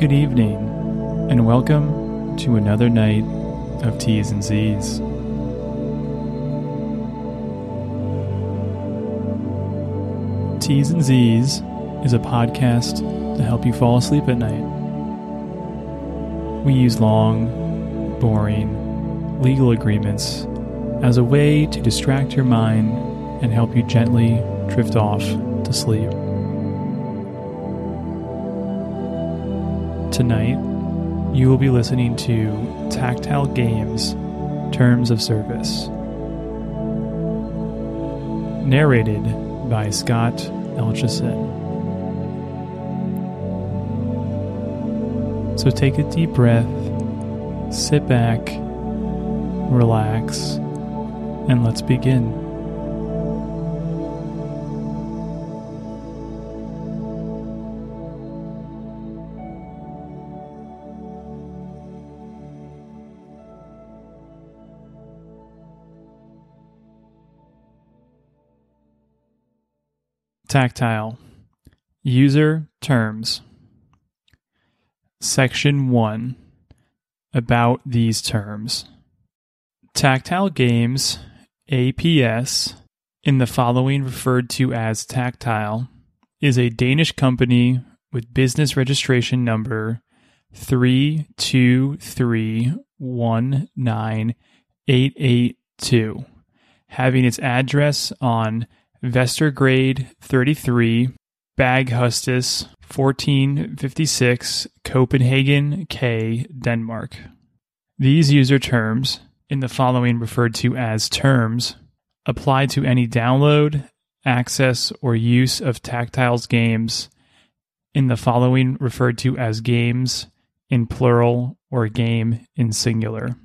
Good evening, and welcome to another night of T's and Z's. T's and Z's is a podcast to help you fall asleep at night. We use long, boring legal agreements as a way to distract your mind and help you gently drift off to sleep. Tonight, you will be listening to Tactile Games Terms of Service. Narrated by Scott Elchison. So take a deep breath, sit back, relax, and let's begin. Tactile User Terms Section 1 About these terms. Tactile Games, APS, in the following referred to as Tactile, is a Danish company with business registration number 323198882, having its address on Vestergade 33, Baghustes 1456, Copenhagen, K, Denmark. These user terms, in the following referred to as terms, apply to any download, access, or use of Tactile's games, in the following referred to as games in plural or game in singular.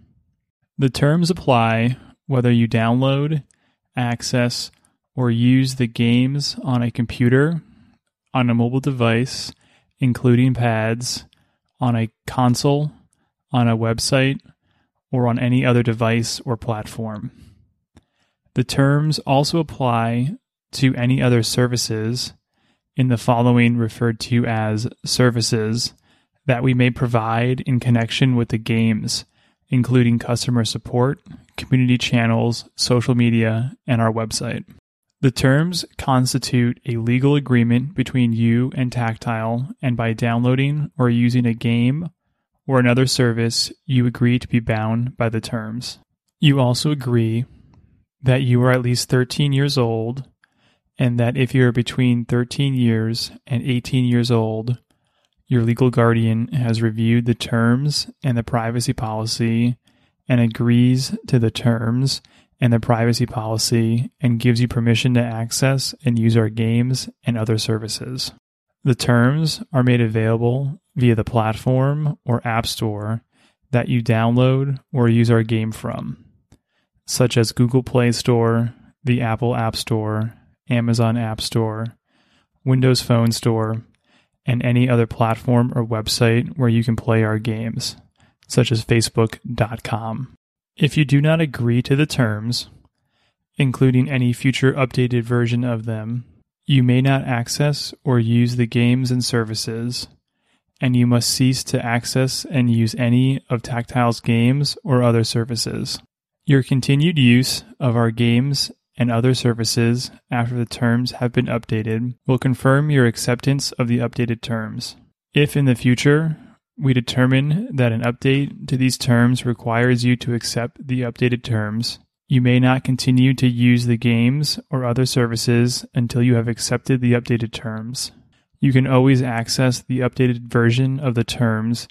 The terms apply whether you download, access, or use the games on a computer, on a mobile device, including pads, on a console, on a website, or on any other device or platform. The terms also apply to any other services in the following referred to as services that we may provide in connection with the games, including customer support, community channels, social media, and our website. The terms constitute a legal agreement between you and Tactile, and by downloading or using a game or another service, you agree to be bound by the terms. You also agree that you are at least 13 years old, and that if you are between 13 years and 18 years old, your legal guardian has reviewed the terms and the privacy policy and agrees to the terms and the privacy policy and gives you permission to access and use our games and other services. The terms are made available via the platform or app store that you download or use our game from, such as Google Play Store, the Apple App Store, Amazon App Store, Windows Phone Store, and any other platform or website where you can play our games, such as Facebook.com. If you do not agree to the terms, including any future updated version of them, you may not access or use the games and services, and you must cease to access and use any of Tactile's games or other services. Your continued use of our games and other services after the terms have been updated will confirm your acceptance of the updated terms. If in the future we determine that an update to these terms requires you to accept the updated terms. You may not continue to use the games or other services until you have accepted the updated terms. You can always access the updated version of the terms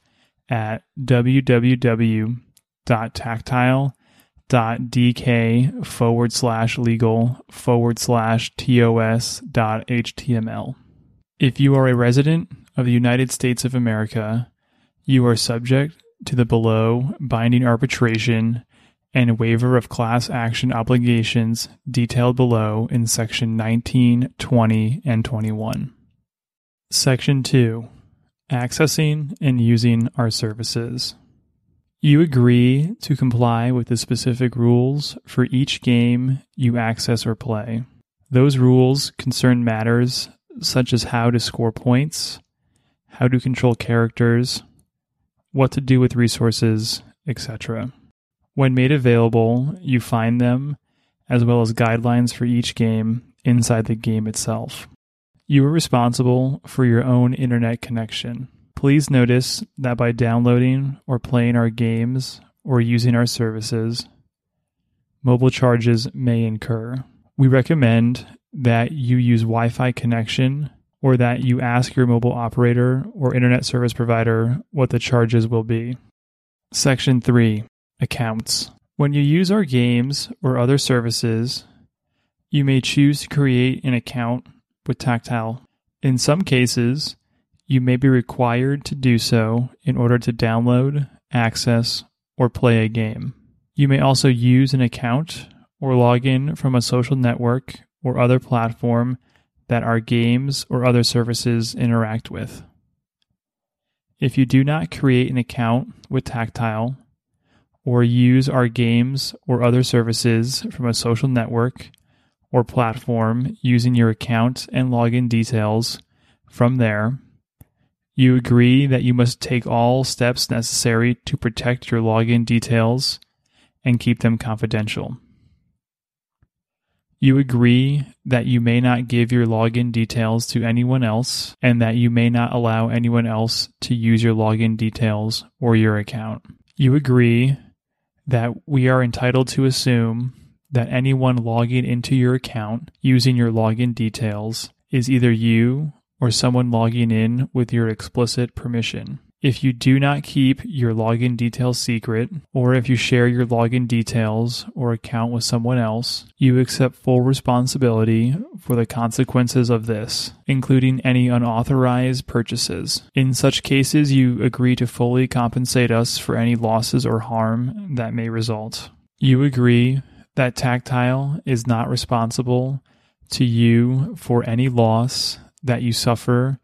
at www.tactile.dk forward slash legal forward slash tos html. If you are a resident of the United States of America, you are subject to the below binding arbitration and waiver of class action obligations detailed below in section 19, 20, and 21. Section 2 Accessing and using our services. You agree to comply with the specific rules for each game you access or play. Those rules concern matters such as how to score points, how to control characters, what to do with resources, etc. When made available, you find them, as well as guidelines for each game, inside the game itself. You are responsible for your own internet connection. Please notice that by downloading or playing our games or using our services, mobile charges may incur. We recommend that you use Wi Fi connection or that you ask your mobile operator or internet service provider what the charges will be. Section 3 Accounts. When you use our games or other services, you may choose to create an account with Tactile. In some cases, you may be required to do so in order to download, access, or play a game. You may also use an account or log in from a social network or other platform that our games or other services interact with. If you do not create an account with Tactile or use our games or other services from a social network or platform using your account and login details from there, you agree that you must take all steps necessary to protect your login details and keep them confidential. You agree that you may not give your login details to anyone else and that you may not allow anyone else to use your login details or your account. You agree that we are entitled to assume that anyone logging into your account using your login details is either you or someone logging in with your explicit permission. If you do not keep your login details secret, or if you share your login details or account with someone else, you accept full responsibility for the consequences of this, including any unauthorized purchases. In such cases, you agree to fully compensate us for any losses or harm that may result. You agree that Tactile is not responsible to you for any loss that you suffer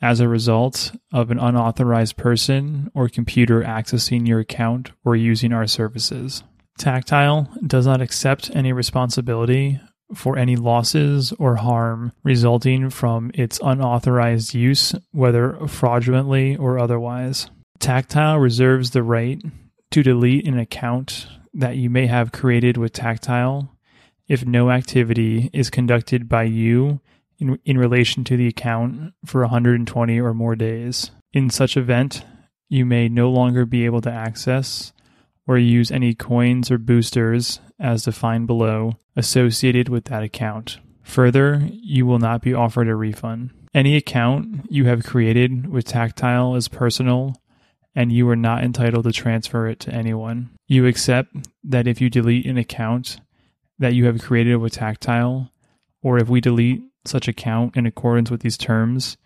as a result of an unauthorized person or computer accessing your account or using our services. Tactile does not accept any responsibility for any losses or harm resulting from its unauthorized use, whether fraudulently or otherwise. Tactile reserves the right to delete an account that you may have created with Tactile if no activity is conducted by you in, in relation to the account for 120 or more days. In such event, you may no longer be able to access or use any coins or boosters as defined below associated with that account. Further, you will not be offered a refund. Any account you have created with Tactile is personal and you are not entitled to transfer it to anyone. You accept that if you delete an account that you have created with Tactile, or if we delete such account in accordance with these terms,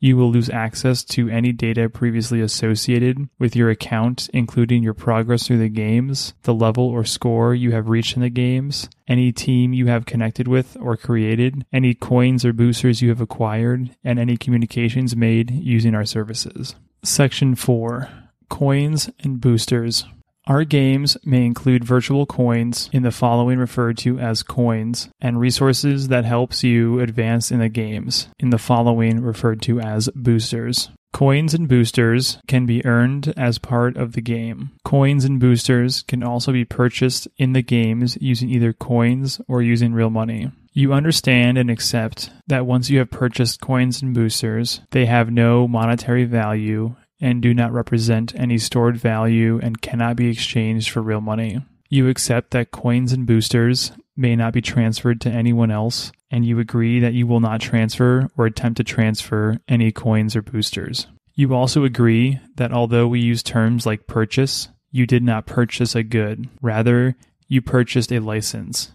you will lose access to any data previously associated with your account, including your progress through the games, the level or score you have reached in the games, any team you have connected with or created, any coins or boosters you have acquired, and any communications made using our services. Section 4 Coins and Boosters. Our games may include virtual coins in the following referred to as coins and resources that helps you advance in the games in the following referred to as boosters. Coins and boosters can be earned as part of the game. Coins and boosters can also be purchased in the games using either coins or using real money. You understand and accept that once you have purchased coins and boosters, they have no monetary value and do not represent any stored value and cannot be exchanged for real money. You accept that coins and boosters may not be transferred to anyone else, and you agree that you will not transfer or attempt to transfer any coins or boosters. You also agree that although we use terms like purchase, you did not purchase a good. Rather, you purchased a license,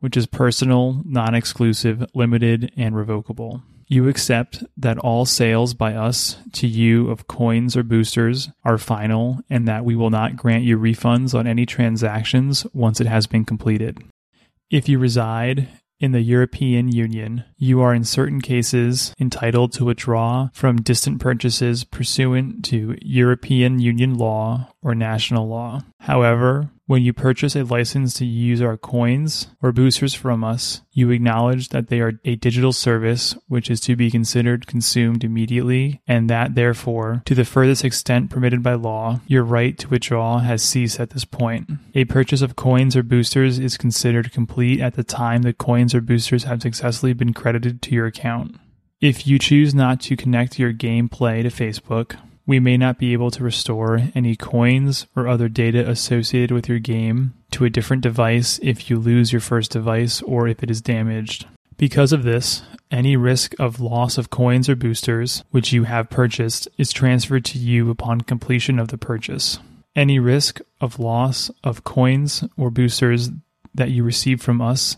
which is personal, non exclusive, limited, and revocable. You accept that all sales by us to you of coins or boosters are final and that we will not grant you refunds on any transactions once it has been completed. If you reside in the European Union, you are in certain cases entitled to withdraw from distant purchases pursuant to European Union law or national law. However, When you purchase a license to use our coins or boosters from us, you acknowledge that they are a digital service which is to be considered consumed immediately, and that therefore, to the furthest extent permitted by law, your right to withdraw has ceased at this point. A purchase of coins or boosters is considered complete at the time the coins or boosters have successfully been credited to your account. If you choose not to connect your gameplay to Facebook, we may not be able to restore any coins or other data associated with your game to a different device if you lose your first device or if it is damaged. Because of this, any risk of loss of coins or boosters which you have purchased is transferred to you upon completion of the purchase. Any risk of loss of coins or boosters that you receive from us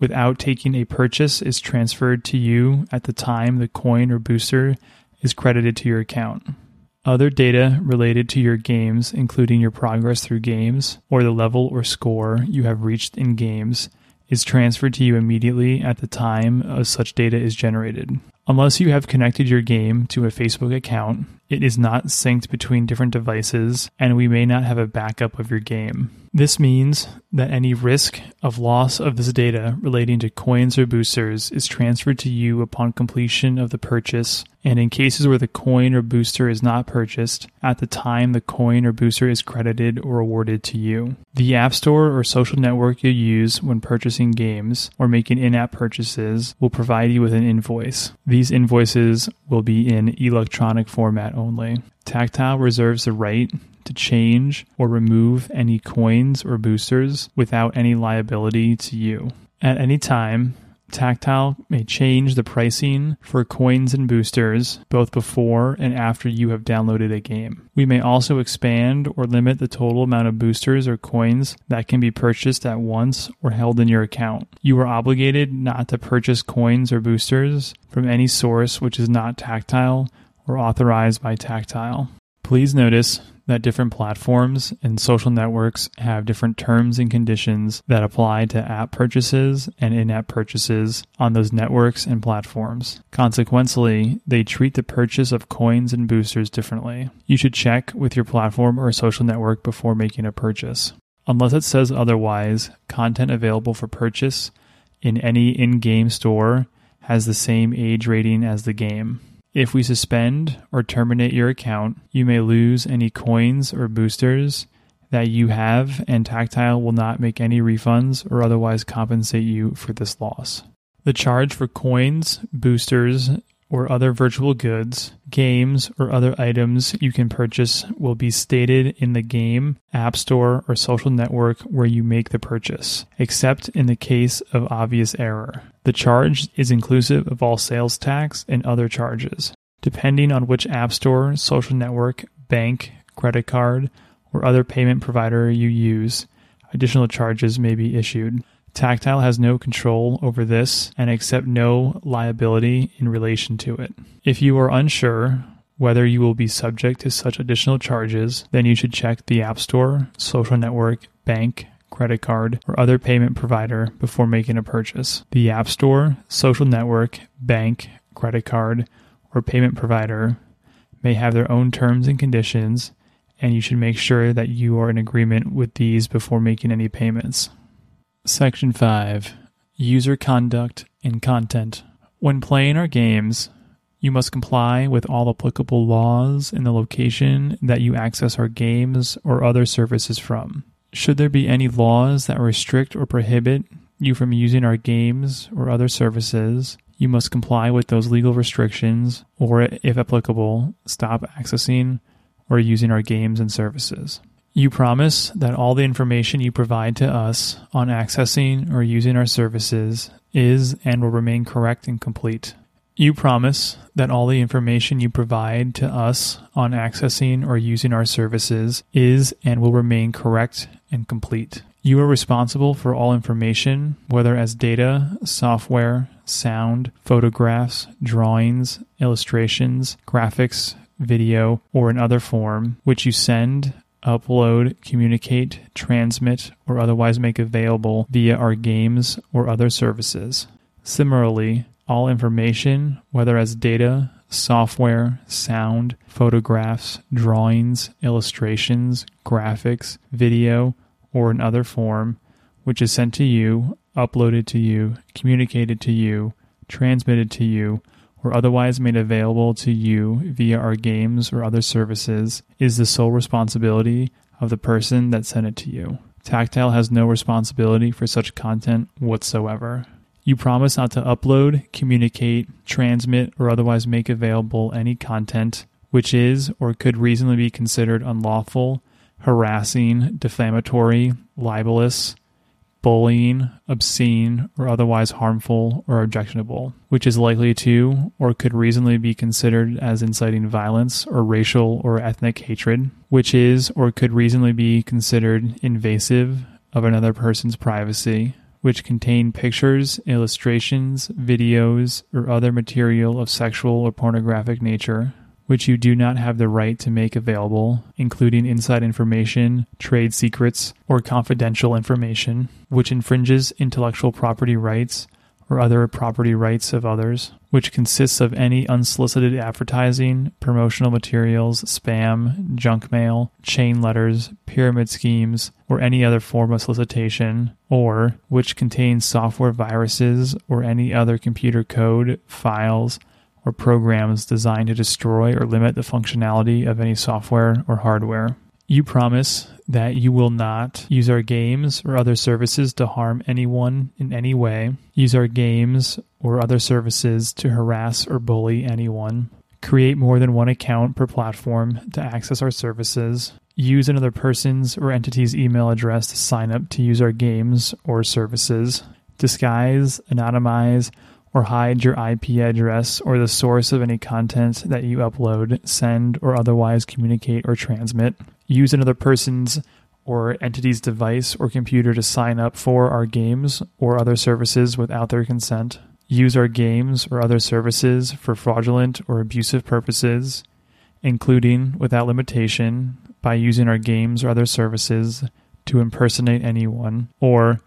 without taking a purchase is transferred to you at the time the coin or booster is credited to your account. Other data related to your games, including your progress through games or the level or score you have reached in games, is transferred to you immediately at the time such data is generated. Unless you have connected your game to a Facebook account, it is not synced between different devices, and we may not have a backup of your game. This means that any risk of loss of this data relating to coins or boosters is transferred to you upon completion of the purchase, and in cases where the coin or booster is not purchased, at the time the coin or booster is credited or awarded to you. The App Store or social network you use when purchasing games or making in app purchases will provide you with an invoice. These invoices will be in electronic format only. Tactile reserves the right to change or remove any coins or boosters without any liability to you. At any time, Tactile may change the pricing for coins and boosters both before and after you have downloaded a game. We may also expand or limit the total amount of boosters or coins that can be purchased at once or held in your account. You are obligated not to purchase coins or boosters from any source which is not Tactile or authorized by Tactile. Please notice that different platforms and social networks have different terms and conditions that apply to app purchases and in app purchases on those networks and platforms. Consequently, they treat the purchase of coins and boosters differently. You should check with your platform or social network before making a purchase. Unless it says otherwise, content available for purchase in any in game store has the same age rating as the game. If we suspend or terminate your account, you may lose any coins or boosters that you have, and Tactile will not make any refunds or otherwise compensate you for this loss. The charge for coins, boosters, or other virtual goods, games, or other items you can purchase will be stated in the game, app store, or social network where you make the purchase, except in the case of obvious error. The charge is inclusive of all sales tax and other charges. Depending on which app store, social network, bank, credit card, or other payment provider you use, additional charges may be issued. Tactile has no control over this and accept no liability in relation to it. If you are unsure whether you will be subject to such additional charges, then you should check the App Store, social network, bank, credit card, or other payment provider before making a purchase. The App Store, social network, bank, credit card, or payment provider may have their own terms and conditions, and you should make sure that you are in agreement with these before making any payments. Section 5 User Conduct and Content. When playing our games, you must comply with all applicable laws in the location that you access our games or other services from. Should there be any laws that restrict or prohibit you from using our games or other services, you must comply with those legal restrictions or, if applicable, stop accessing or using our games and services. You promise that all the information you provide to us on accessing or using our services is and will remain correct and complete. You promise that all the information you provide to us on accessing or using our services is and will remain correct and complete. You are responsible for all information, whether as data, software, sound, photographs, drawings, illustrations, graphics, video, or in other form, which you send, upload, communicate, transmit, or otherwise make available via our games or other services. Similarly, all information, whether as data, software, sound, photographs, drawings, illustrations, graphics, video, or in other form, which is sent to you, uploaded to you, communicated to you, transmitted to you, or otherwise made available to you via our games or other services is the sole responsibility of the person that sent it to you. Tactile has no responsibility for such content whatsoever. You promise not to upload, communicate, transmit, or otherwise make available any content which is or could reasonably be considered unlawful, harassing, defamatory, libelous, bullying, obscene, or otherwise harmful or objectionable, which is likely to or could reasonably be considered as inciting violence or racial or ethnic hatred, which is or could reasonably be considered invasive of another person's privacy, which contain pictures, illustrations, videos, or other material of sexual or pornographic nature, which you do not have the right to make available, including inside information, trade secrets, or confidential information, which infringes intellectual property rights or other property rights of others, which consists of any unsolicited advertising, promotional materials, spam, junk mail, chain letters, pyramid schemes, or any other form of solicitation, or which contains software viruses or any other computer code, files, or programs designed to destroy or limit the functionality of any software or hardware. You promise that you will not use our games or other services to harm anyone in any way, use our games or other services to harass or bully anyone, create more than one account per platform to access our services, use another person's or entity's email address to sign up to use our games or services, disguise, anonymize, or hide your IP address or the source of any content that you upload, send, or otherwise communicate or transmit. Use another person's or entity's device or computer to sign up for our games or other services without their consent. Use our games or other services for fraudulent or abusive purposes, including, without limitation, by using our games or other services to impersonate anyone, or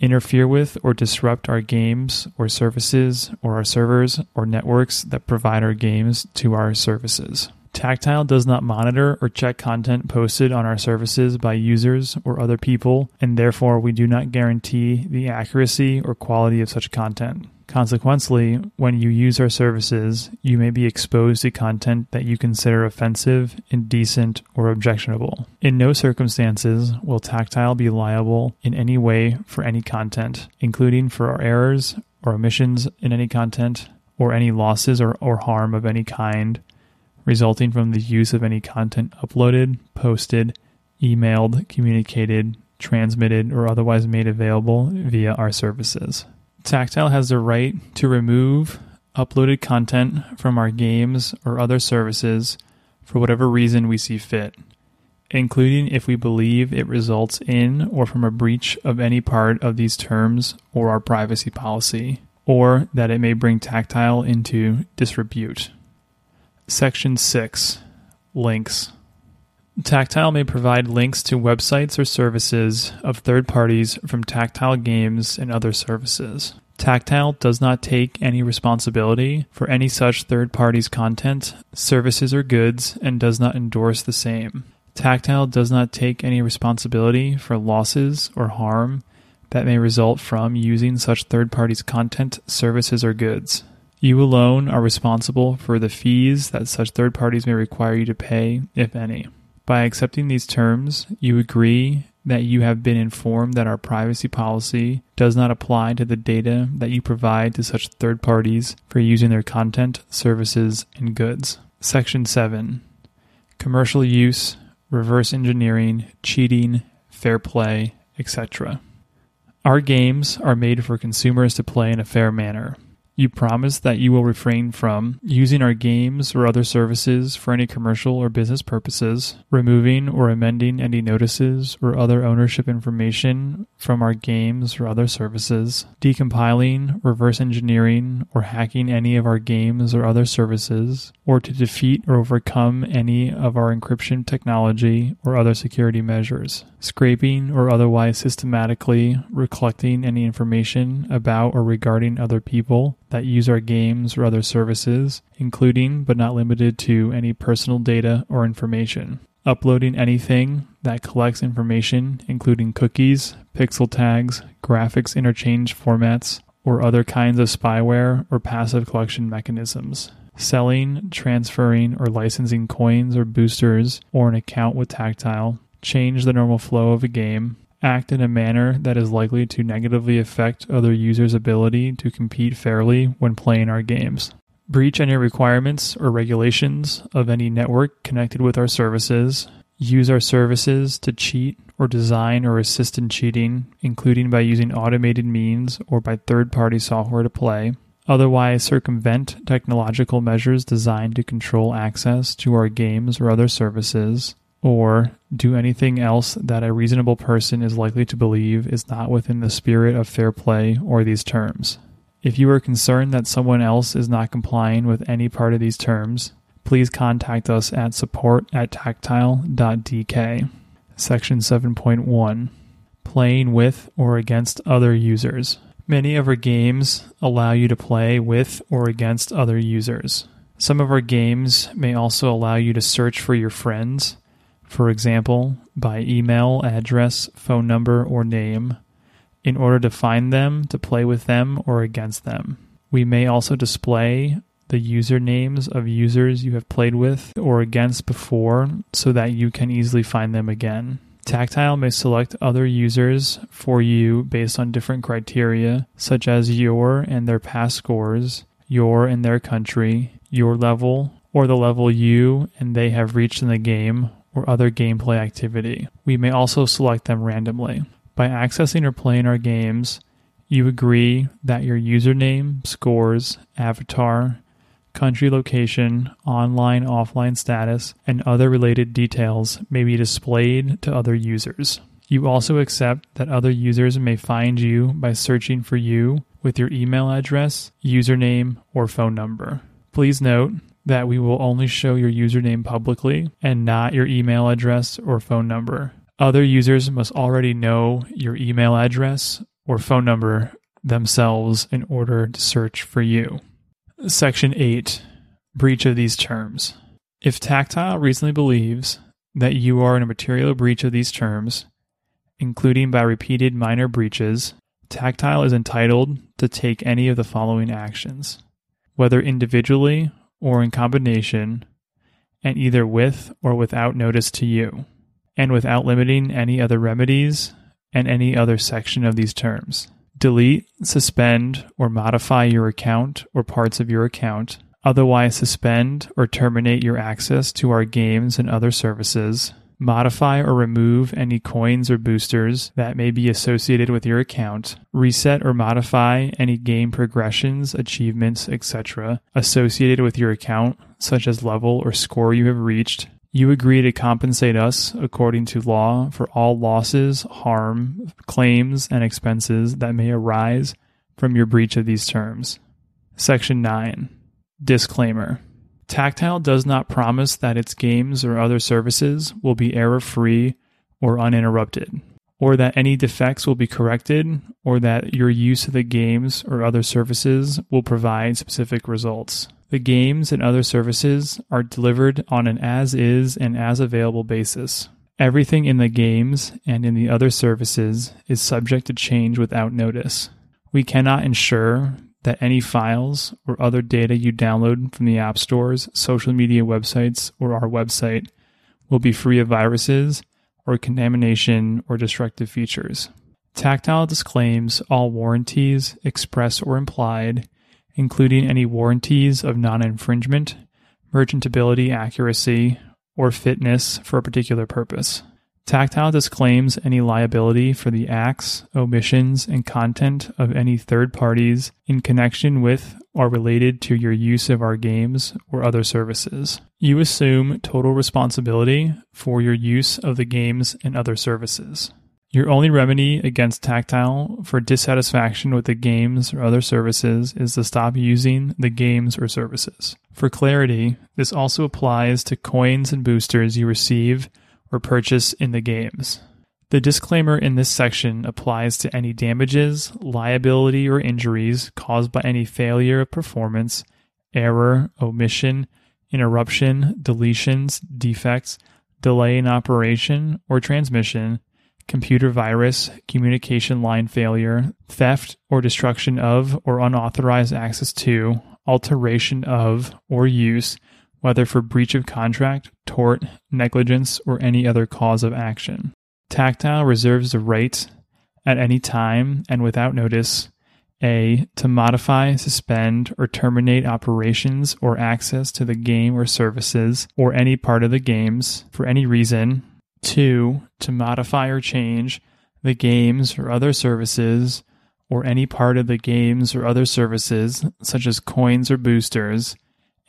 interfere with or disrupt our games or services or our servers or networks that provide our games to our services. Tactile does not monitor or check content posted on our services by users or other people, and therefore we do not guarantee the accuracy or quality of such content. Consequently, when you use our services, you may be exposed to content that you consider offensive, indecent, or objectionable. In no circumstances will Tactile be liable in any way for any content, including for our errors or omissions in any content, or any losses or, or harm of any kind resulting from the use of any content uploaded, posted, emailed, communicated, transmitted, or otherwise made available via our services. Tactile has the right to remove uploaded content from our games or other services for whatever reason we see fit, including if we believe it results in or from a breach of any part of these terms or our privacy policy, or that it may bring Tactile into disrepute. Section 6 Links Tactile may provide links to websites or services of third parties from Tactile Games and other services. Tactile does not take any responsibility for any such third parties' content, services, or goods and does not endorse the same. Tactile does not take any responsibility for losses or harm that may result from using such third parties' content, services, or goods. You alone are responsible for the fees that such third parties may require you to pay, if any. By accepting these terms, you agree that you have been informed that our privacy policy does not apply to the data that you provide to such third parties for using their content, services, and goods. Section 7 Commercial use, reverse engineering, cheating, fair play, etc. Our games are made for consumers to play in a fair manner. You promise that you will refrain from using our games or other services for any commercial or business purposes, removing or amending any notices or other ownership information from our games or other services, decompiling, reverse engineering, or hacking any of our games or other services, or to defeat or overcome any of our encryption technology or other security measures, scraping or otherwise systematically collecting any information about or regarding other people that use our games or other services, including but not limited to any personal data or information. uploading anything that collects information, including cookies, pixel tags, graphics interchange formats, or other kinds of spyware or passive collection mechanisms. Selling, transferring, or licensing coins or boosters or an account with Tactile, change the normal flow of a game, act in a manner that is likely to negatively affect other users' ability to compete fairly when playing our games. Breach any requirements or regulations of any network connected with our services. Use our services to cheat or design or assist in cheating, including by using automated means or by third party software to play. Otherwise, circumvent technological measures designed to control access to our games or other services or do anything else that a reasonable person is likely to believe is not within the spirit of fair play or these terms. If you are concerned that someone else is not complying with any part of these terms, please contact us at support at tactile.dk. Section 7.1 Playing with or against other users. Many of our games allow you to play with or against other users. Some of our games may also allow you to search for your friends for example, by email, address, phone number, or name, in order to find them, to play with them, or against them. We may also display the usernames of users you have played with or against before so that you can easily find them again. Tactile may select other users for you based on different criteria, such as your and their past scores, your and their country, your level, or the level you and they have reached in the game, or other gameplay activity. We may also select them randomly. By accessing or playing our games, you agree that your username, scores, avatar, country location, online offline status, and other related details may be displayed to other users. You also accept that other users may find you by searching for you with your email address, username, or phone number. Please note that we will only show your username publicly and not your email address or phone number. Other users must already know your email address or phone number themselves in order to search for you. Section 8 Breach of these terms. If Tactile reasonably believes that you are in a material breach of these terms, including by repeated minor breaches, Tactile is entitled to take any of the following actions, whether individually or in combination, and either with or without notice to you, and without limiting any other remedies and any other section of these terms. Delete, suspend, or modify your account or parts of your account. Otherwise, suspend or terminate your access to our games and other services modify or remove any coins or boosters that may be associated with your account, reset or modify any game progressions, achievements, etc. associated with your account, such as level or score you have reached. You agree to compensate us according to law for all losses, harm, claims, and expenses that may arise from your breach of these terms. Section 9 Disclaimer Tactile does not promise that its games or other services will be error free or uninterrupted, or that any defects will be corrected, or that your use of the games or other services will provide specific results. The games and other services are delivered on an as is and as available basis. Everything in the games and in the other services is subject to change without notice. We cannot ensure that any files or other data you download from the App Stores, social media websites, or our website will be free of viruses or contamination or destructive features. Tactile disclaims all warranties, express or implied, including any warranties of non infringement, merchantability accuracy, or fitness for a particular purpose. Tactile disclaims any liability for the acts, omissions, and content of any third parties in connection with or related to your use of our games or other services. You assume total responsibility for your use of the games and other services. Your only remedy against Tactile for dissatisfaction with the games or other services is to stop using the games or services. For clarity, this also applies to coins and boosters you receive or purchase in the games. The disclaimer in this section applies to any damages, liability, or injuries caused by any failure of performance, error, omission, interruption, deletions, defects, delay in operation or transmission, computer virus, communication line failure, theft or destruction of or unauthorized access to, alteration of, or use, whether for breach of contract, tort, negligence, or any other cause of action. Tactile reserves the right at any time and without notice a. To modify, suspend, or terminate operations or access to the game or services or any part of the games for any reason. 2. To modify or change the games or other services or any part of the games or other services, such as coins or boosters,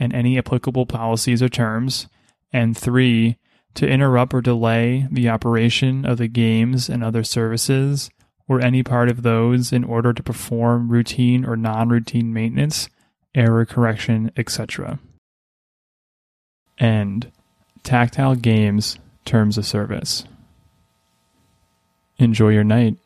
and any applicable policies or terms. And 3. To interrupt or delay the operation of the games and other services or any part of those in order to perform routine or non routine maintenance, error correction, etc. End. Tactile Games Terms of Service. Enjoy your night.